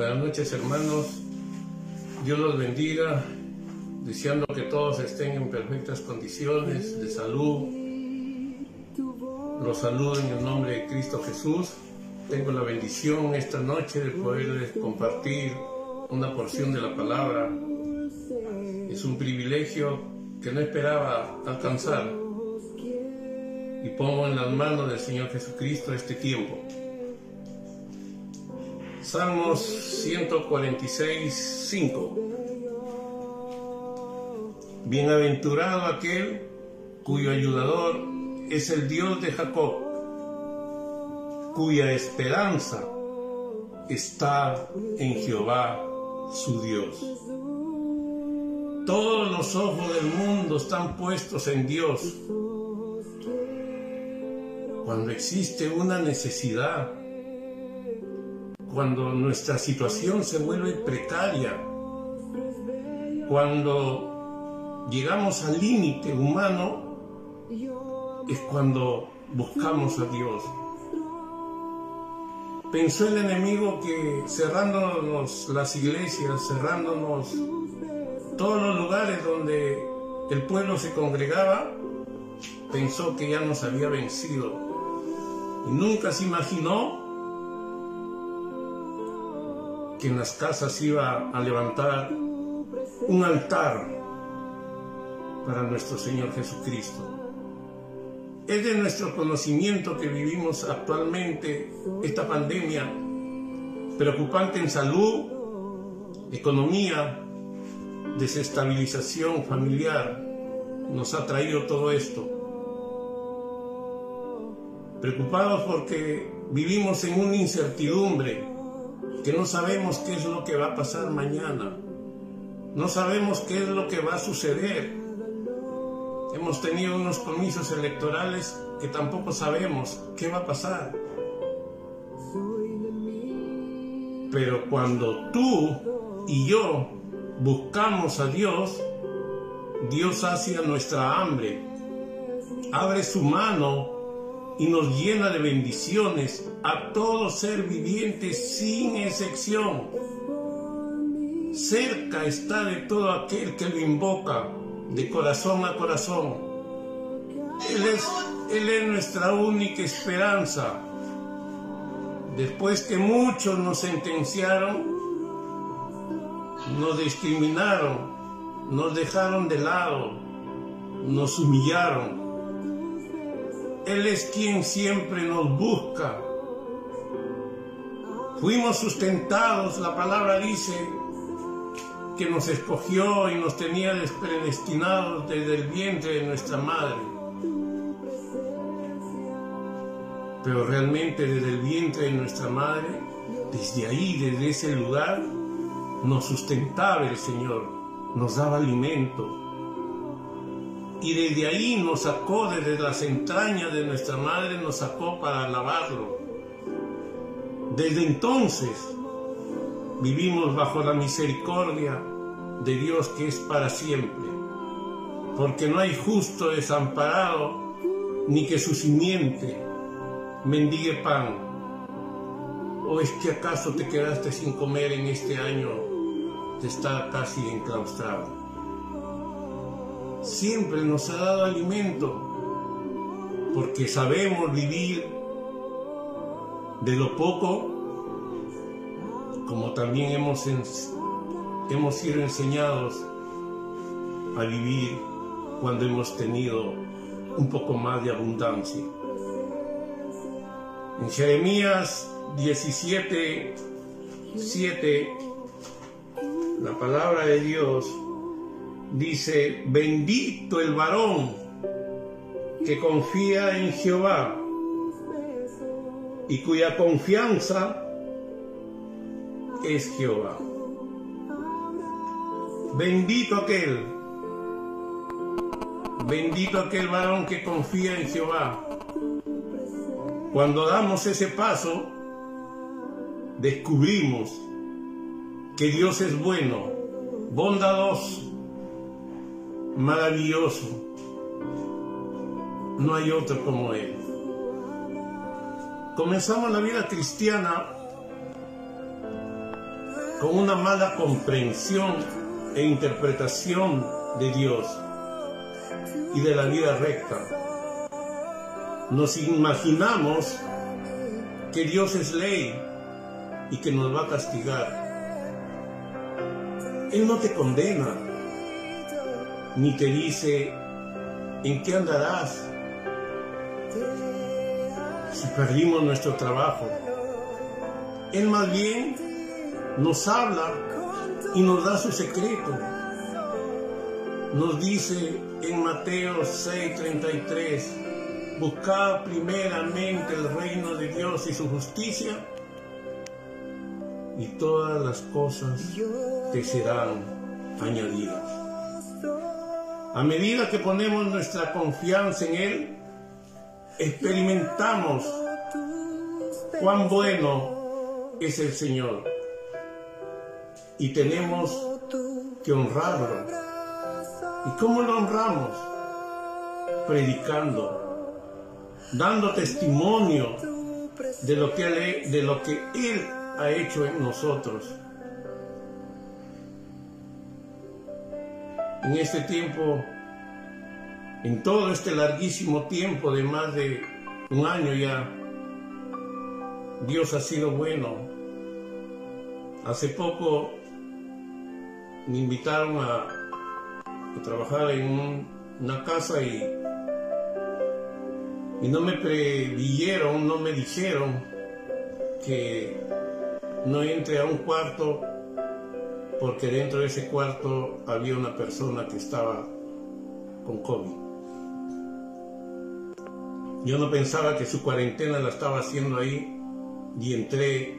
Buenas noches hermanos, Dios los bendiga, deseando que todos estén en perfectas condiciones de salud. Los saludo en el nombre de Cristo Jesús. Tengo la bendición esta noche de poderles compartir una porción de la palabra. Es un privilegio que no esperaba alcanzar y pongo en las manos del Señor Jesucristo este tiempo. Salmos 146, 5. Bienaventurado aquel cuyo ayudador es el Dios de Jacob, cuya esperanza está en Jehová su Dios. Todos los ojos del mundo están puestos en Dios. Cuando existe una necesidad, cuando nuestra situación se vuelve precaria, cuando llegamos al límite humano, es cuando buscamos a Dios. Pensó el enemigo que cerrándonos las iglesias, cerrándonos todos los lugares donde el pueblo se congregaba, pensó que ya nos había vencido. Y nunca se imaginó que en las casas iba a levantar un altar para nuestro Señor Jesucristo. Es de nuestro conocimiento que vivimos actualmente esta pandemia preocupante en salud, economía, desestabilización familiar, nos ha traído todo esto. Preocupados porque vivimos en una incertidumbre que no sabemos qué es lo que va a pasar mañana, no sabemos qué es lo que va a suceder. Hemos tenido unos comicios electorales que tampoco sabemos qué va a pasar. Pero cuando tú y yo buscamos a Dios, Dios hacia nuestra hambre, abre su mano y nos llena de bendiciones a todo ser viviente sin excepción. Cerca está de todo aquel que lo invoca de corazón a corazón. Él es, él es nuestra única esperanza. Después que muchos nos sentenciaron, nos discriminaron, nos dejaron de lado, nos humillaron, él es quien siempre nos busca. Fuimos sustentados, la palabra dice, que nos escogió y nos tenía despredestinados desde el vientre de nuestra madre. Pero realmente desde el vientre de nuestra madre, desde ahí, desde ese lugar, nos sustentaba el Señor, nos daba alimento, y desde ahí nos sacó, desde las entrañas de nuestra madre, nos sacó para alabarlo. Desde entonces vivimos bajo la misericordia de Dios que es para siempre, porque no hay justo desamparado, ni que su simiente mendigue pan. ¿O es que acaso te quedaste sin comer en este año de estar casi enclaustrado? Siempre nos ha dado alimento, porque sabemos vivir de lo poco, como también hemos, hemos sido enseñados a vivir cuando hemos tenido un poco más de abundancia. En Jeremías 17, 7, la palabra de Dios dice, bendito el varón que confía en Jehová y cuya confianza es Jehová. Bendito aquel, bendito aquel varón que confía en Jehová. Cuando damos ese paso, descubrimos que Dios es bueno, bondadoso, maravilloso. No hay otro como Él. Comenzamos la vida cristiana con una mala comprensión e interpretación de Dios y de la vida recta. Nos imaginamos que Dios es ley y que nos va a castigar. Él no te condena, ni te dice en qué andarás si perdimos nuestro trabajo. Él más bien nos habla y nos da su secreto. Nos dice en Mateo 6:33, buscad primeramente el reino de Dios y su justicia y todas las cosas te serán añadidas. A medida que ponemos nuestra confianza en Él, experimentamos cuán bueno es el Señor y tenemos que honrarlo. ¿Y cómo lo honramos? Predicando, dando testimonio de lo que de lo que él ha hecho en nosotros. En este tiempo, en todo este larguísimo tiempo de más de un año ya, Dios ha sido bueno. Hace poco me invitaron a, trabajar en una casa y, y no me previnieron, no me dijeron que no entre a un cuarto porque dentro de ese cuarto había una persona que estaba con COVID. Yo no pensaba que su cuarentena la estaba haciendo ahí y entré.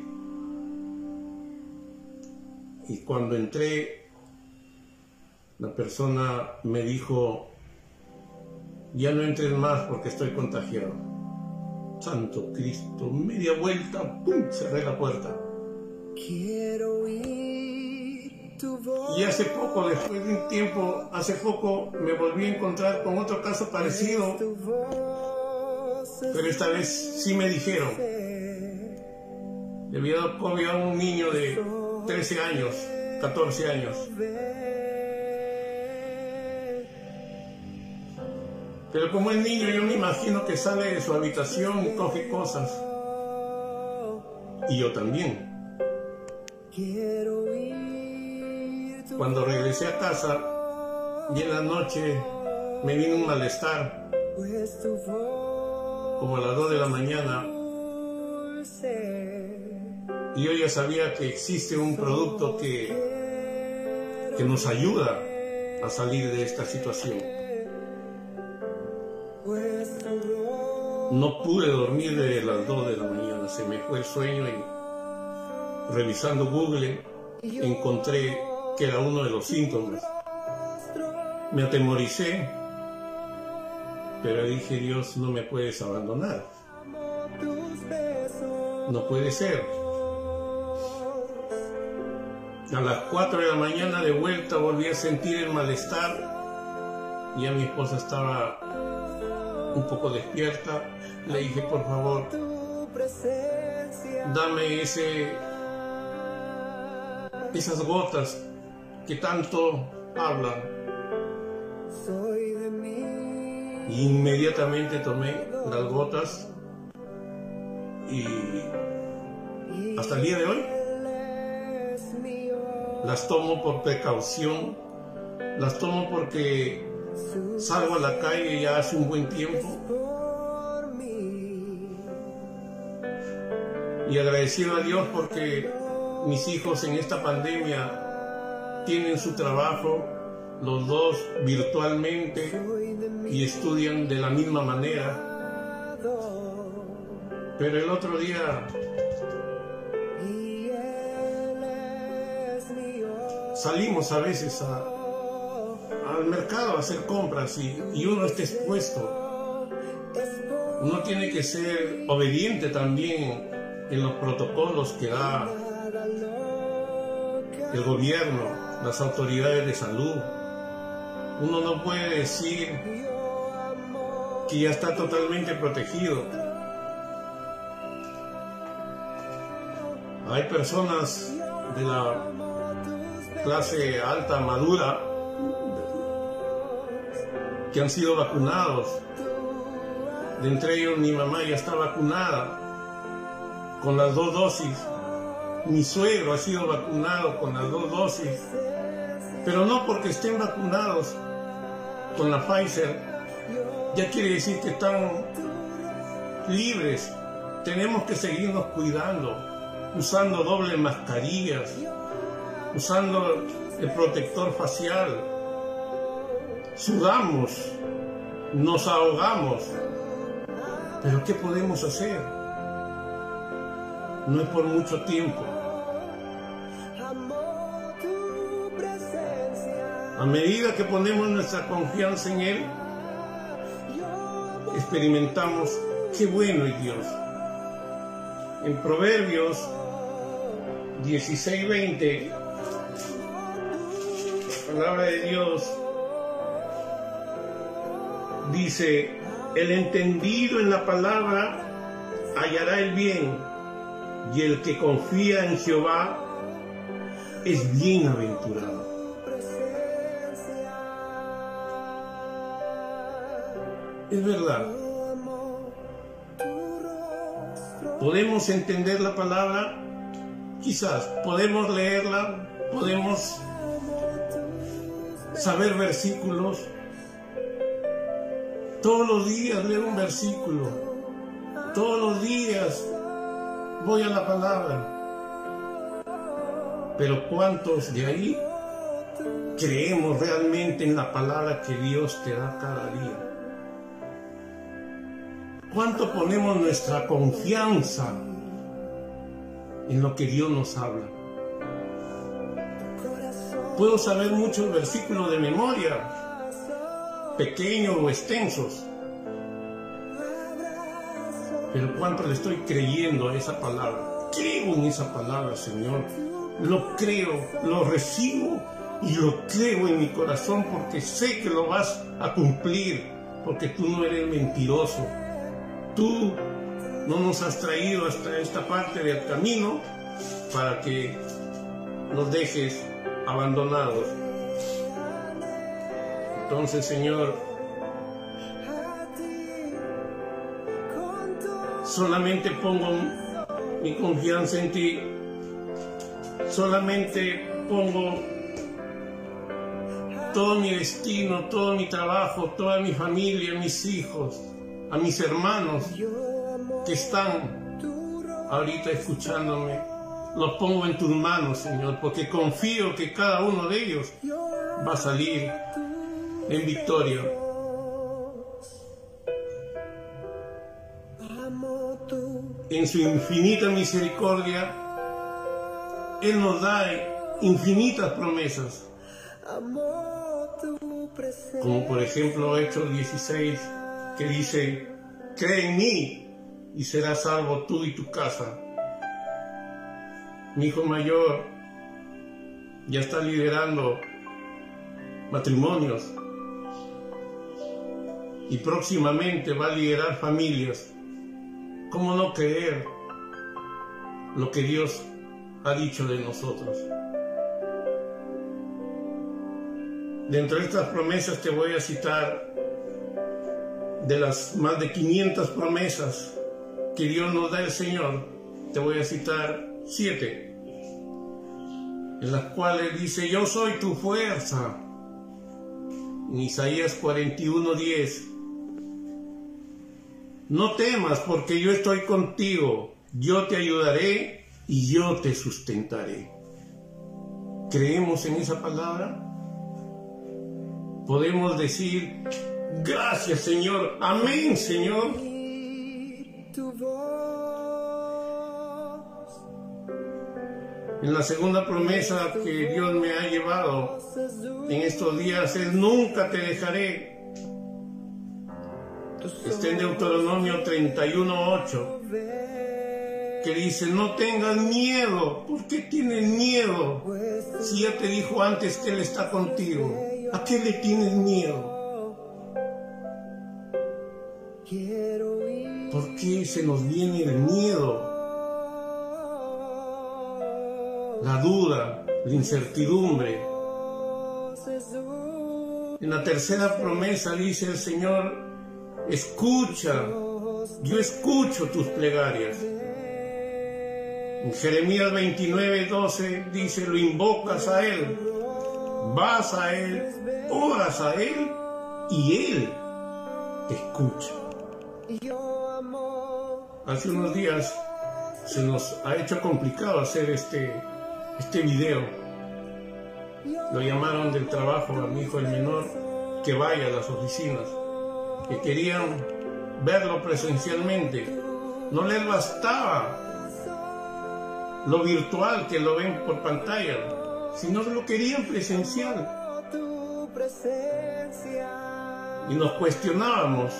Y cuando entré la persona me dijo, ya no entres más porque estoy contagiado. Santo Cristo, media vuelta, ¡pum! cerré la puerta. Quiero Y hace poco, después de un tiempo, hace poco me volví a encontrar con otro caso parecido, pero esta vez sí me dijeron, le había dado COVID a un niño de 13 años, 14 años. Pero como es niño, yo me imagino que sale de su habitación y coge cosas. Y yo también. Cuando regresé a casa y en la noche me vino un malestar, como a las 2 de la mañana, y yo ya sabía que existe un producto que, que nos ayuda a salir de esta situación. No pude dormir de las 2 de la mañana, se me fue el sueño y revisando Google encontré era uno de los síntomas. Me atemoricé, pero dije, Dios, no me puedes abandonar. No puede ser. A las 4 de la mañana de vuelta volví a sentir el malestar. Ya mi esposa estaba un poco despierta, le dije, por favor, dame ese, esas gotas que tanto hablan. inmediatamente tomé las gotas y hasta el día de hoy las tomo por precaución, las tomo porque Salgo a la calle ya hace un buen tiempo. Y agradecido a Dios porque mis hijos en esta pandemia tienen su trabajo, los dos virtualmente, y estudian de la misma manera. Pero el otro día salimos a veces al mercado a hacer compras y, uno está expuesto. Uno tiene que ser obediente también en los protocolos que da el gobierno, las autoridades de salud. Uno no puede decir que ya está totalmente protegido. Hay personas de la clase alta madura que han sido vacunados. De entre ellos mi mamá ya está vacunada con las dos dosis. Mi suegro ha sido vacunado con las dos dosis. Pero no porque estén vacunados con la Pfizer, ya quiere decir que están libres. Tenemos que seguirnos cuidando, usando doble mascarillas, usando el protector facial. Sudamos, nos ahogamos. Pero ¿qué podemos hacer? No es por mucho tiempo. A medida que ponemos nuestra confianza en Él, experimentamos qué bueno es Dios. En Proverbios 16:20, la palabra de Dios dice, el entendido en la palabra hallará el bien, y el que confía en Jehová es bienaventurado. Es verdad. Podemos entender la palabra, quizás, podemos leerla, podemos saber versículos. Todos los días leo un versículo, todos los días voy a la palabra. Pero ¿cuántos de ahí creemos realmente en la palabra que Dios te da cada día? ¿Cuánto ponemos nuestra confianza en lo que Dios nos habla? Puedo saber muchos versículos de memoria, pequeños o extensos, pero ¿cuánto le estoy creyendo a esa palabra? Creo en esa palabra, Señor. Lo creo, lo recibo y lo creo en mi corazón porque sé que lo vas a cumplir, porque tú no eres mentiroso Tú no nos has traído hasta esta parte del camino para que nos dejes abandonados. Entonces, Señor, solamente pongo mi confianza en ti, solamente pongo todo mi destino, todo mi trabajo, toda mi familia, mis hijos, a mis hermanos que están ahorita escuchándome. Los pongo en tus manos, Señor, porque confío que cada uno de ellos va a salir en victoria. En su infinita misericordia, Él nos da infinitas promesas. Como por ejemplo Hechos 16, que dice, cree en mí y serás salvo tú y tu casa. Mi hijo mayor ya está liderando matrimonios y próximamente va a liderar familias. ¿Cómo no creer lo que Dios ha dicho de nosotros? Dentro de estas promesas te voy a citar de las más de 500 promesas que Dios nos da el Señor, te voy a citar siete, en las cuales dice, yo soy tu fuerza. En Isaías 41:10, no temas porque yo estoy contigo, yo te ayudaré y yo te sustentaré. ¿Creemos en esa palabra? Podemos decir, Gracias, Señor. Amén, Señor. En la segunda promesa que Dios me ha llevado en estos días es nunca te dejaré. Está en Deuteronomio 31.8 que dice, no tengas miedo. ¿Por qué tienes miedo? Si ya te dijo antes que Él está contigo. ¿A qué le tienes miedo? ¿Por qué se nos viene el miedo? La duda, la incertidumbre. En la tercera promesa dice el Señor, escucha, yo escucho tus plegarias. En Jeremías 29, 12 dice, lo invocas a Él, vas a Él, oras a Él y Él te escucha. Hace unos días se nos ha hecho complicado hacer este, este video. Lo llamaron del trabajo a mi hijo el menor que vaya a las oficinas, que querían verlo presencialmente. No les bastaba lo virtual que lo ven por pantalla, sino lo querían presencial. Y nos cuestionábamos,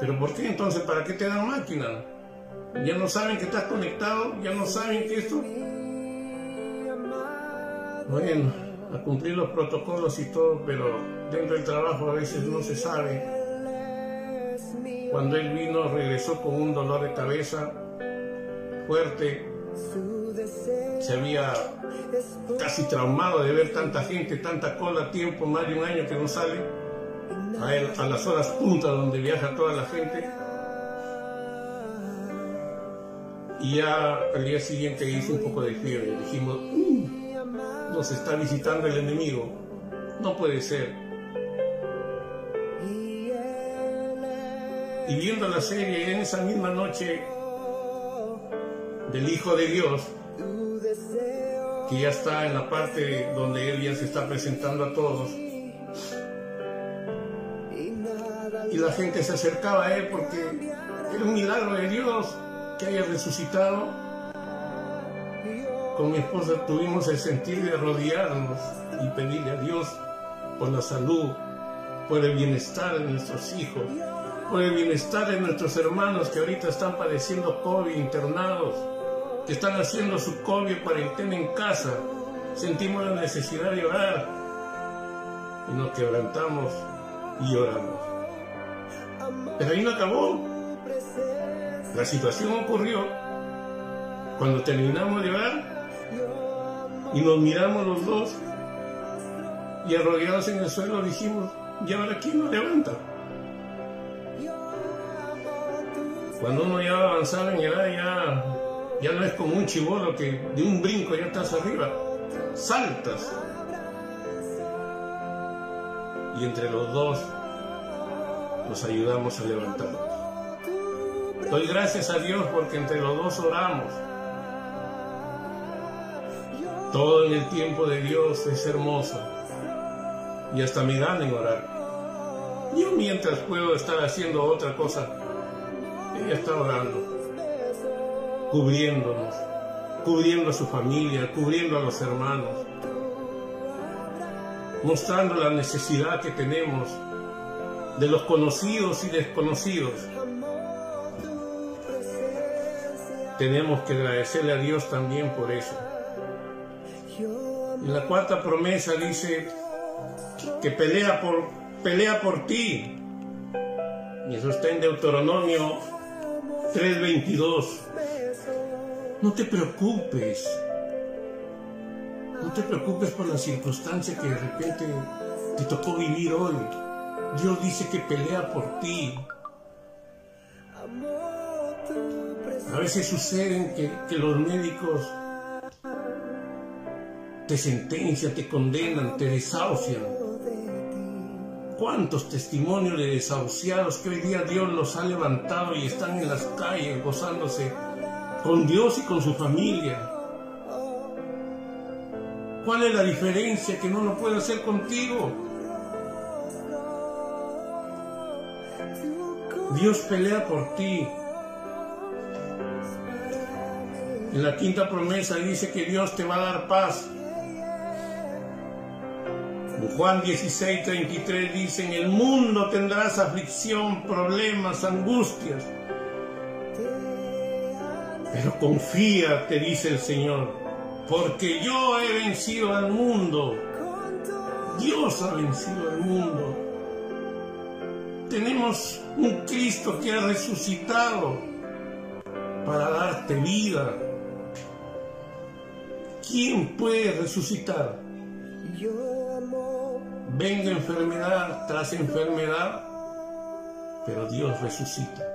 pero ¿por qué entonces? ¿Para qué te dan máquina? Ya no saben que estás conectado, ya no saben que esto... Bueno, a cumplir los protocolos y todo, pero dentro del trabajo a veces no se sabe. Cuando él vino regresó con un dolor de cabeza fuerte, se había casi traumado de ver tanta gente, tanta cola, tiempo, más de un año que no sale, a, las horas puntas donde viaja toda la gente. Y ya al día siguiente hizo un poco de fiebre. Dijimos, mm, nos está visitando el enemigo. No puede ser. Y viendo la serie en esa misma noche del Hijo de Dios, que ya está en la parte donde Él ya se está presentando a todos, y la gente se acercaba a Él porque era un milagro de Dios que haya resucitado. Con mi esposa tuvimos el sentido de rodearnos y pedirle a Dios por la salud, por el bienestar de nuestros hijos, por el bienestar de nuestros hermanos que ahorita están padeciendo COVID internados, que están haciendo su COVID cuarentena en casa. Sentimos la necesidad de orar y nos quebrantamos y oramos. Pero ahí no acabó. La situación ocurrió cuando terminamos de orar y nos miramos los dos y arrollados en el suelo dijimos, ¿y ahora quién nos levanta? Cuando uno ya va avanzado en edad ya, ya no es como un chivolo que de un brinco ya estás arriba, saltas. Y entre los dos nos ayudamos a levantarnos. Doy gracias a Dios porque entre los dos oramos. Todo en el tiempo de Dios es hermoso. Y hasta me dan en orar. Yo mientras puedo estar haciendo otra cosa, ella está orando, cubriéndonos, cubriendo a su familia, cubriendo a los hermanos, mostrando la necesidad que tenemos de los conocidos y desconocidos tenemos que agradecerle a Dios también por eso. En la cuarta promesa dice que pelea por, pelea por ti. Y eso está en Deuteronomio 3:22. No te preocupes. No te preocupes por la circunstancia que de repente te tocó vivir hoy. Dios dice que pelea por ti. A veces sucede que, que los médicos te sentencian, te condenan, te desahucian. ¿Cuántos testimonios de desahuciados que hoy día Dios los ha levantado y están en las calles gozándose con Dios y con su familia? ¿Cuál es la diferencia que no lo puede hacer contigo? Dios pelea por ti. En la quinta promesa dice que Dios te va a dar paz. Juan 16, 33 dice, en el mundo tendrás aflicción, problemas, angustias. Pero confía, te dice el Señor, porque yo he vencido al mundo. Dios ha vencido al mundo. Tenemos un Cristo que ha resucitado para darte vida ¿quién puede resucitar? Venga enfermedad tras enfermedad, pero Dios resucita.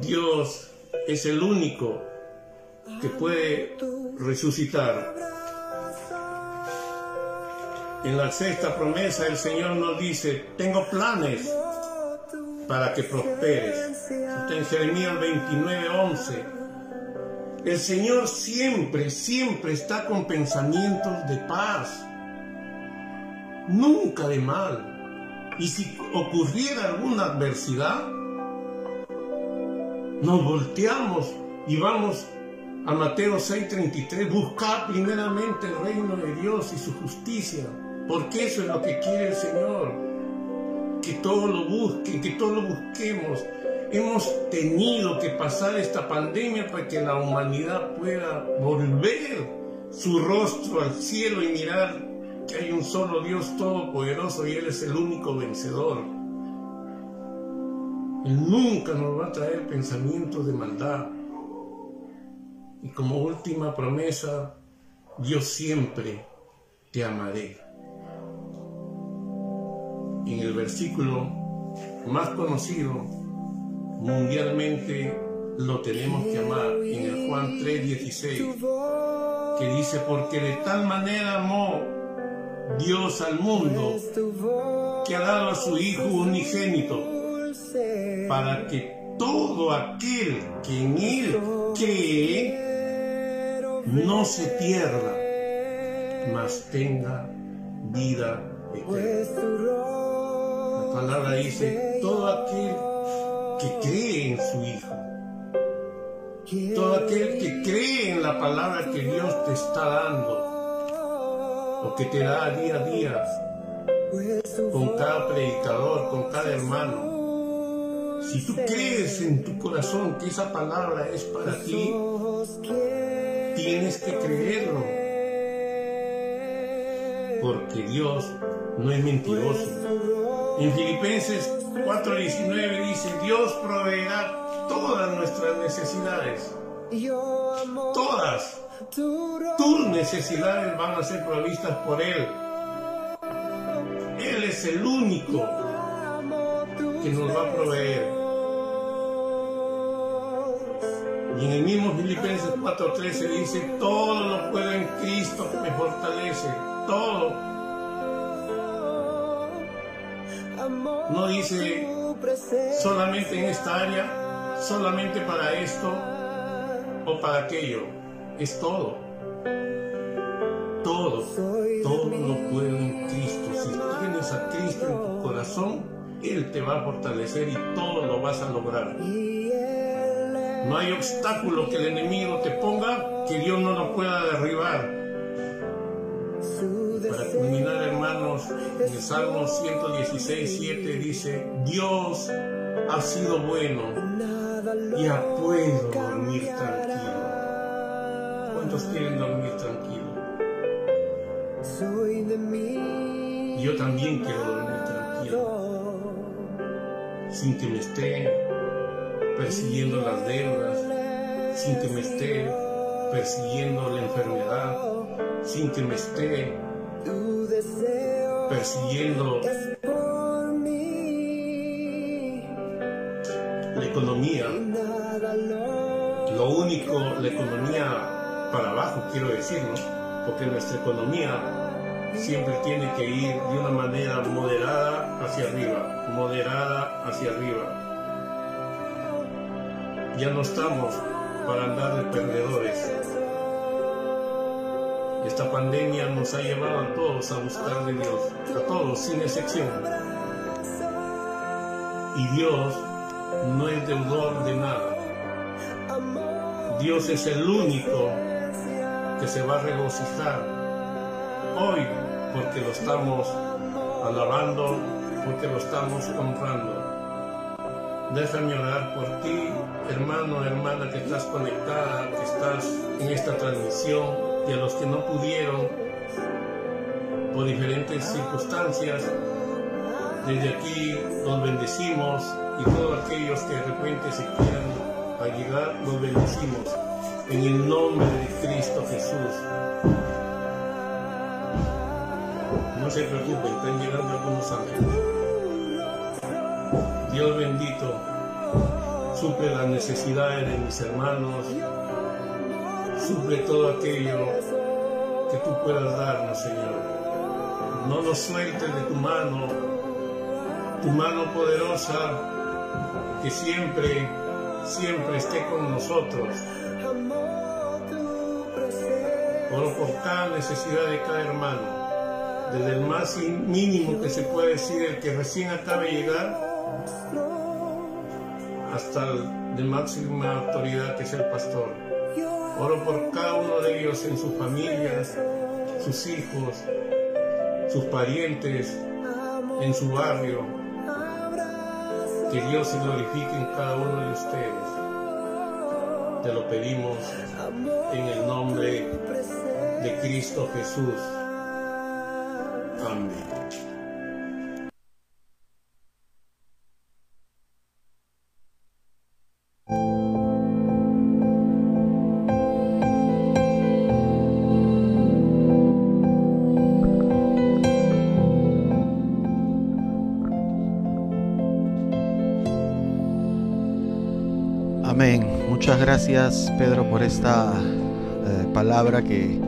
Dios es el único que puede resucitar. En la sexta promesa el Señor nos dice, tengo planes para que prosperes. Está en Jeremías 29, 11. El Señor siempre, siempre está con pensamientos de paz, nunca de mal. Y si ocurriera alguna adversidad, nos volteamos y vamos a Mateo 6:33, buscar primeramente el reino de Dios y su justicia, porque eso es lo que quiere el Señor, que todo lo busquen, que todo lo busquemos. Hemos tenido que pasar esta pandemia para que la humanidad pueda volver su rostro al cielo y mirar que hay un solo Dios todopoderoso y Él es el único vencedor. Él nunca nos va a traer pensamientos de maldad. Y como última promesa, yo siempre te amaré. En el versículo más conocido, mundialmente lo tenemos que amar, en el Juan 3:16, que dice, porque de tal manera amó Dios al mundo, que ha dado a su Hijo unigénito, para que todo aquel que en Él cree, no se pierda, mas tenga vida eterna. La palabra dice, todo aquel que cree en su Hijo, todo aquel que cree en la palabra que Dios te está dando, o que te da día a día, con cada predicador, con cada hermano, si tú crees en tu corazón que esa palabra es para ti, tienes que creerlo. Porque Dios no es mentiroso. En Filipenses 4:19 dice, Dios proveerá todas nuestras necesidades. Todas. Tus necesidades van a ser provistas por Él. Él es el único que nos va a proveer. Y en el mismo Filipenses 4:13 dice, todo lo puedo en Cristo que me fortalece, todo. No dice solamente en esta área, solamente para esto o para aquello, es todo. Todo, todo lo puedo en Cristo. Si tienes a Cristo en tu corazón, Él te va a fortalecer y todo lo vas a lograr. No hay obstáculo que el enemigo te ponga que Dios no lo pueda derribar. Para culminar, hermanos, en el Salmo 116, 7 dice, Dios ha sido bueno, ya puedo dormir tranquilo. ¿Cuántos quieren dormir tranquilo? Yo también quiero dormir tranquilo, sin que me esté persiguiendo las deudas, sin que me esté persiguiendo la enfermedad, sin que me esté persiguiendo la economía. Lo único, la economía para abajo, quiero decirlo, porque nuestra economía siempre tiene que ir de una manera moderada hacia arriba, moderada hacia arriba ya no estamos para andar de perdedores. Esta pandemia nos ha llevado a todos a buscar de Dios, a todos sin excepción. Y Dios no es deudor de nada. Dios es el único que se va a regocijar hoy porque lo estamos alabando, porque lo estamos honrando. Déjame orar por ti, hermano, hermana que estás conectada, que estás en esta transmisión y a los que no pudieron por diferentes circunstancias. Desde aquí los bendecimos y todos aquellos que de repente se quieran a llegar, los bendecimos en el nombre de Cristo Jesús. No se preocupen, están llegando algunos ángeles. Dios bendito, suple las necesidades de mis hermanos, suple todo aquello que tú puedas darnos, Señor. No nos sueltes de tu mano, tu mano poderosa, que siempre, siempre esté con nosotros. Oro por cada necesidad de cada hermano, desde el más mínimo que se puede decir, el que recién acaba de llegar, hasta el de máxima autoridad que es el pastor. Oro por cada uno de ellos en sus familias, sus hijos, sus parientes, en su barrio. Que Dios se glorifique en cada uno de ustedes. Te lo pedimos en el nombre de Cristo Jesús. Gracias Pedro por esta eh, palabra que,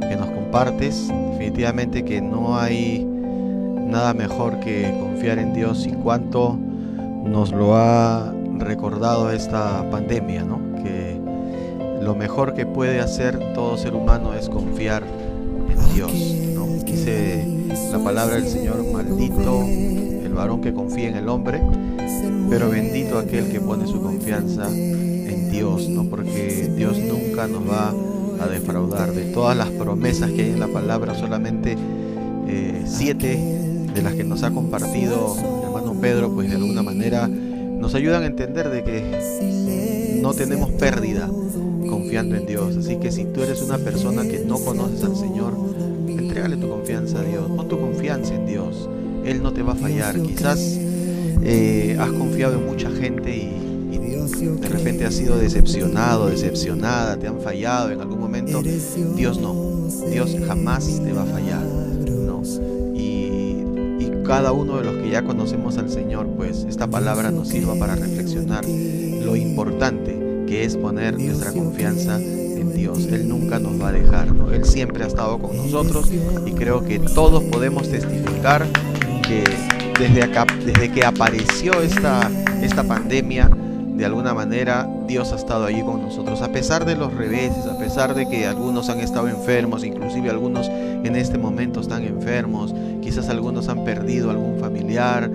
que nos compartes. Definitivamente que no hay nada mejor que confiar en Dios y cuánto nos lo ha recordado esta pandemia, ¿no? Que lo mejor que puede hacer todo ser humano es confiar en Dios, ¿no? Dice la palabra del Señor, maldito el varón que confía en el hombre, pero bendito aquel que pone su confianza Dios, ¿no? Porque Dios nunca nos va a defraudar. De todas las promesas que hay en la palabra, solamente eh, siete de las que nos ha compartido el hermano Pedro, pues de alguna manera nos ayudan a entender de que no tenemos pérdida confiando en Dios. Así que si tú eres una persona que no conoces al Señor, entrégale tu confianza a Dios, pon tu confianza en Dios. Él no te va a fallar. Quizás eh, has confiado en mucha gente y de repente has sido decepcionado, decepcionada, te han fallado en algún momento. Dios no. Dios jamás te va a fallar. ¿no? Y, y cada uno de los que ya conocemos al Señor, pues esta palabra nos sirva para reflexionar lo importante que es poner nuestra confianza en Dios. Él nunca nos va a dejar, ¿no? Él siempre ha estado con nosotros y creo que todos podemos testificar que desde, acá, desde que apareció esta, esta pandemia, de alguna manera Dios ha estado allí con nosotros, a pesar de los reveses, a pesar de que algunos han estado enfermos, inclusive algunos en este momento están enfermos, quizás algunos han perdido algún familiar,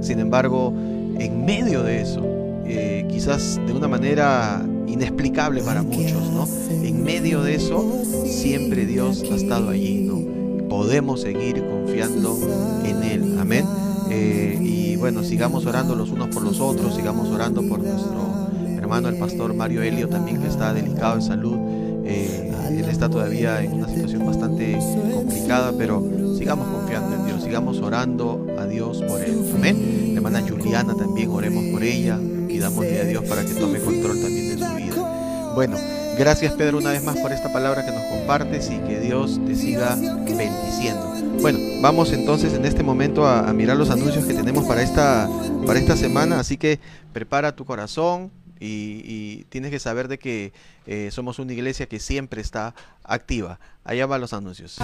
sin embargo, en medio de eso, eh, quizás de una manera inexplicable para muchos, ¿no? En medio de eso, siempre Dios ha estado allí, ¿no? Podemos seguir confiando en Él, amén. Eh, y bueno, sigamos orando los unos por los otros, sigamos orando por nuestro hermano el pastor Mario Helio también que está delicado de salud. Eh, él está todavía en una situación bastante complicada, pero sigamos confiando en Dios, sigamos orando a Dios por él. Amén. Hermana Juliana también oremos por ella, pidámosle a Dios para que tome control también de su vida. Bueno, gracias Pedro una vez más por esta palabra que nos compartes y que Dios te siga bendiciendo. Bueno, vamos entonces en este momento a, mirar los anuncios que tenemos para esta, para esta semana, así que prepara tu corazón, y, y, tienes que saber de que eh, somos una iglesia que siempre está activa. Allá van los anuncios.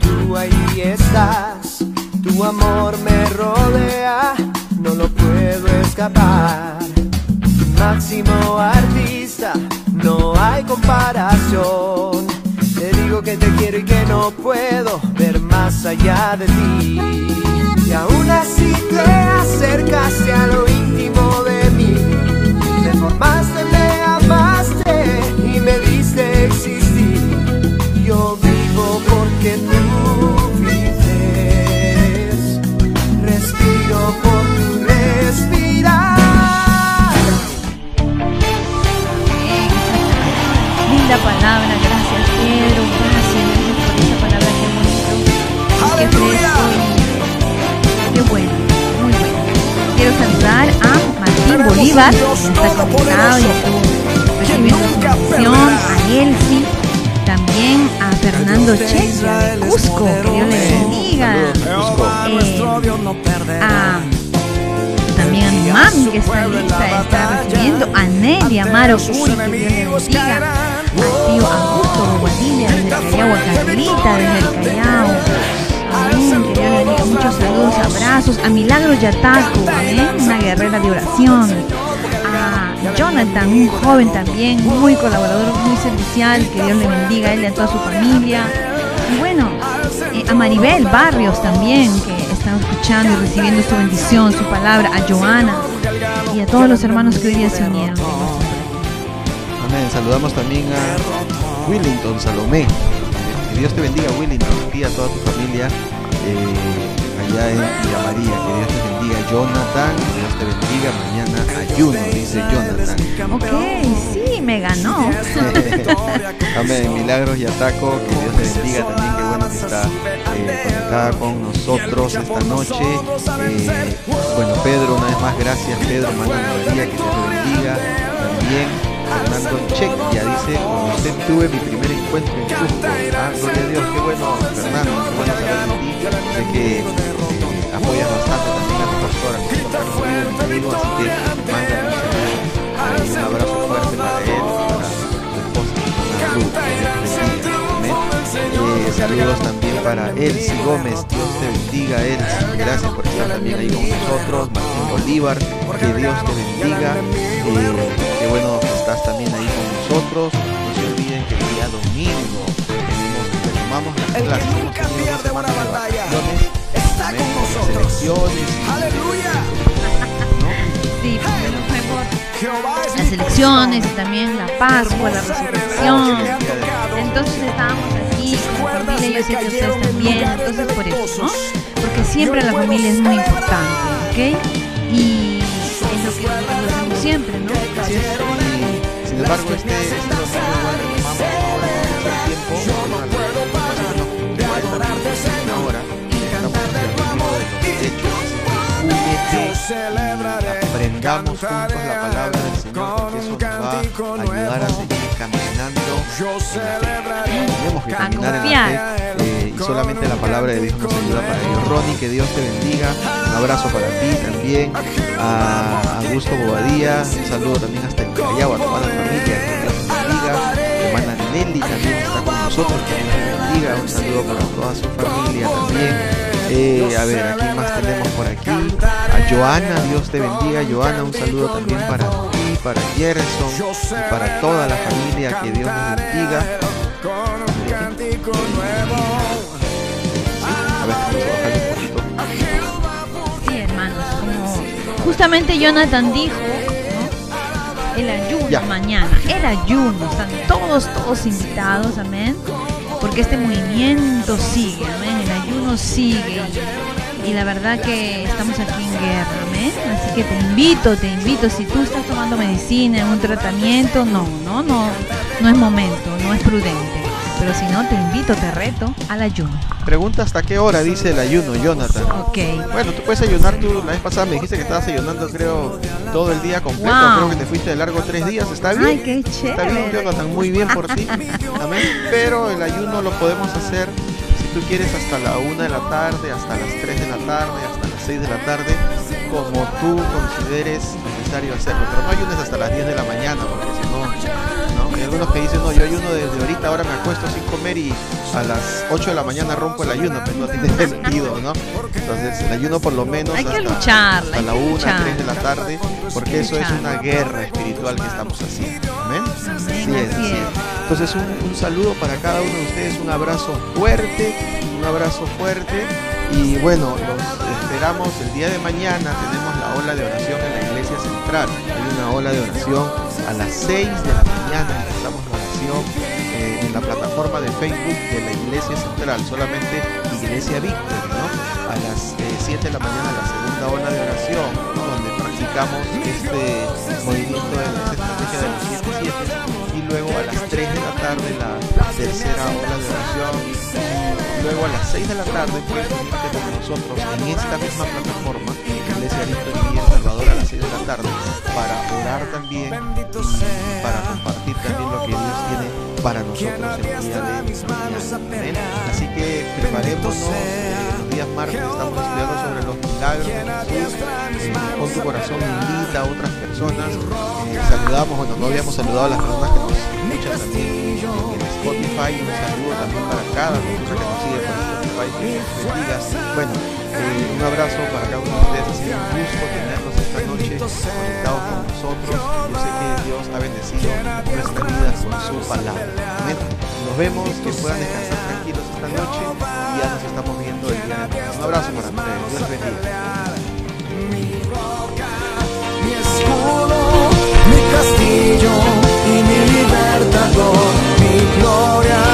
tú ahí estás, tu amor me rodea, no lo puedo escapar. Máximo artista, no hay comparación. Te digo que te quiero y que no puedo ver más allá de ti. Y aún así te acercaste a lo íntimo de mí, me formaste Que está conectado y recibiendo a Elsie, también a Fernando Chequia de Cusco, que Dios le bendiga. Eh, a también a mi mami que está lista, está recibiendo, a Nelly Amaro Curi, que Dios le bendiga, a tío Augusto Bobadilla desde el Callao, a Carlita desde el Callao, amén, que Dios le bendiga, muchos saludos, abrazos, a Milagro Yataco, amén, una guerrera de oración, a Jonathan, un joven también, muy colaborador, muy servicial, que Dios le bendiga a él y a toda su familia, y bueno, eh, a Maribel Barrios también, que están escuchando y recibiendo su bendición, su palabra, a Joana y a todos los hermanos que hoy día se unieron. Amén. Saludamos también a Willington Salomé. Que Dios te bendiga, Willington, y a toda tu familia eh, allá en Villa María. Que Dios te bendiga, Jonathan. Que Dios te bendiga. Mañana ayuno, dice Jonathan. Ok, sí, me ganó. Amén. Milagros y ataco. Que Dios te bendiga también. Qué bueno que está eh, conectada con nosotros esta noche. Eh, bueno, Pedro, una vez más, gracias, Pedro. Manuel María, que Dios te bendiga. También. Fernando Check ya dice, con usted tuve mi primer encuentro en Cusco. Ah, gloria a Dios, qué bueno, Fernando, qué bueno saber de ti. Sé que apoyas bastante también a tu pastor, al pastor Carlos Uribe, mi amigo, así que manda un un abrazo fuerte para él, para su esposa, para Ruth, que. Eh, saludos también para Elsie Gómez, Dios te bendiga Elsie, gracias por estar también ahí con nosotros, Martín Bolívar, que Dios te bendiga, eh, qué bueno que estás también ahí con nosotros, no se olviden que el día domingo tenemos, retomamos las clases, hemos tenido vacaciones, amén, con selecciones, ¿no? Sí, fue por las elecciones y también la Pascua, la resurrección. Entonces estábamos aquí con la familia, yo sé que ustedes también, entonces por eso, ¿no? Porque siempre la familia es muy importante, ¿ok? Y es lo que nosotros hacemos siempre, ¿no? Así es. Y, sin embargo, este, este aprendamos juntos la palabra del Señor, porque eso nos va a ayudar a seguir caminando en la fe. Tenemos que caminar en la fe eh, y solamente la palabra de Dios nos ayuda para ello. Ronnie, que Dios te bendiga, un abrazo para ti también, a Augusto Bobadilla, un saludo también hasta el Callao, a toda la familia, que Dios te bendiga, hermana Nelly también está con nosotros, que Dios te bendiga, un saludo para toda su familia también. Eh, a ver, aquí más tenemos por aquí. A Joana, Dios te bendiga. Joana, un saludo también para ti, para Gerson y para toda la familia. Que Dios nos bendiga. A ver, vamos a bajarle un poquito. Sí, hermanos, como justamente Jonathan dijo, ¿no? El ayuno Ya. mañana, el ayuno, están todos, todos invitados, amén. Porque este movimiento sigue. Ayuno sigue. Y, la verdad que estamos aquí en guerra, amén. Así que te invito, te invito. Si tú estás tomando medicina, un tratamiento, no, no, no, no es momento, no es prudente. Pero si no, te invito, te reto al ayuno. Pregunta hasta qué hora dice el ayuno, Jonathan. Ok. Bueno, tú puedes ayunar tú. La vez pasada me dijiste que estabas ayunando, creo, todo el día completo. Wow. Creo que te fuiste de largo tres días. ¿Está bien? Ay, qué Está bien, chévere. Jonathan, muy bien por ti. Amén. Pero el ayuno lo podemos hacer tú quieres hasta la una de la tarde, hasta las 3 de la tarde, hasta las 6 de la tarde, como tú consideres necesario hacerlo. Pero no ayunes hasta las 10 de la mañana, porque si no, ¿no? Hay algunos que dicen, no, yo ayuno desde ahorita, ahora me acuesto sin comer y a las 8 de la mañana rompo el ayuno, pues no tiene sentido, ¿no? Entonces, el ayuno por lo menos Hay que hasta, lucharla, hasta hay la que 1, luchar. 3 de la tarde, porque que eso es luchar. una guerra espiritual que estamos haciendo. Amén. Amén, Así es, así así es. Es. Entonces un, un saludo para cada uno de ustedes, un abrazo fuerte, un abrazo fuerte. Y bueno, los esperamos el día de mañana, tenemos la ola de oración en la iglesia central, hay una ola de oración a las 6 de la mañana, empezamos la oración eh, en la plataforma de Facebook de la iglesia central, solamente Iglesia Víctor. A las 7 de la mañana la segunda ola de oración, donde practicamos este movimiento de esta estrategia de los 7 7 y luego a las 3 de la tarde la tercera hora de oración. y Luego a las 6 de la tarde puedes unirte con nosotros en esta misma plataforma, Iglesia Victoria El Salvador a las 6 de la tarde, para orar también y para compartir también lo que Dios tiene para nosotros en el día de mañana. Así que preparémonos. Eh, días martes estamos estudiando sobre los milagros de Jesús. Eh, con tu corazón invita a otras personas. Eh, saludamos, bueno, no habíamos saludado a las personas que nos escuchan también en Spotify. Un saludo también para cada persona que nos sigue por Spotify. Que bendiga. Bueno, un abrazo para cada uno de ustedes. Ha sido un gusto tenerlos esta noche conectados con nosotros. Yo sé que Dios ha bendecido nuestra vida con su palabra. Nos vemos, que puedan descansar tranquilos esta noche ya nos estamos viendo el día. Un abrazo para ustedes. Dios bendiga. Mi roca, mi escudo, mi castillo y mi libertador, mi gloria.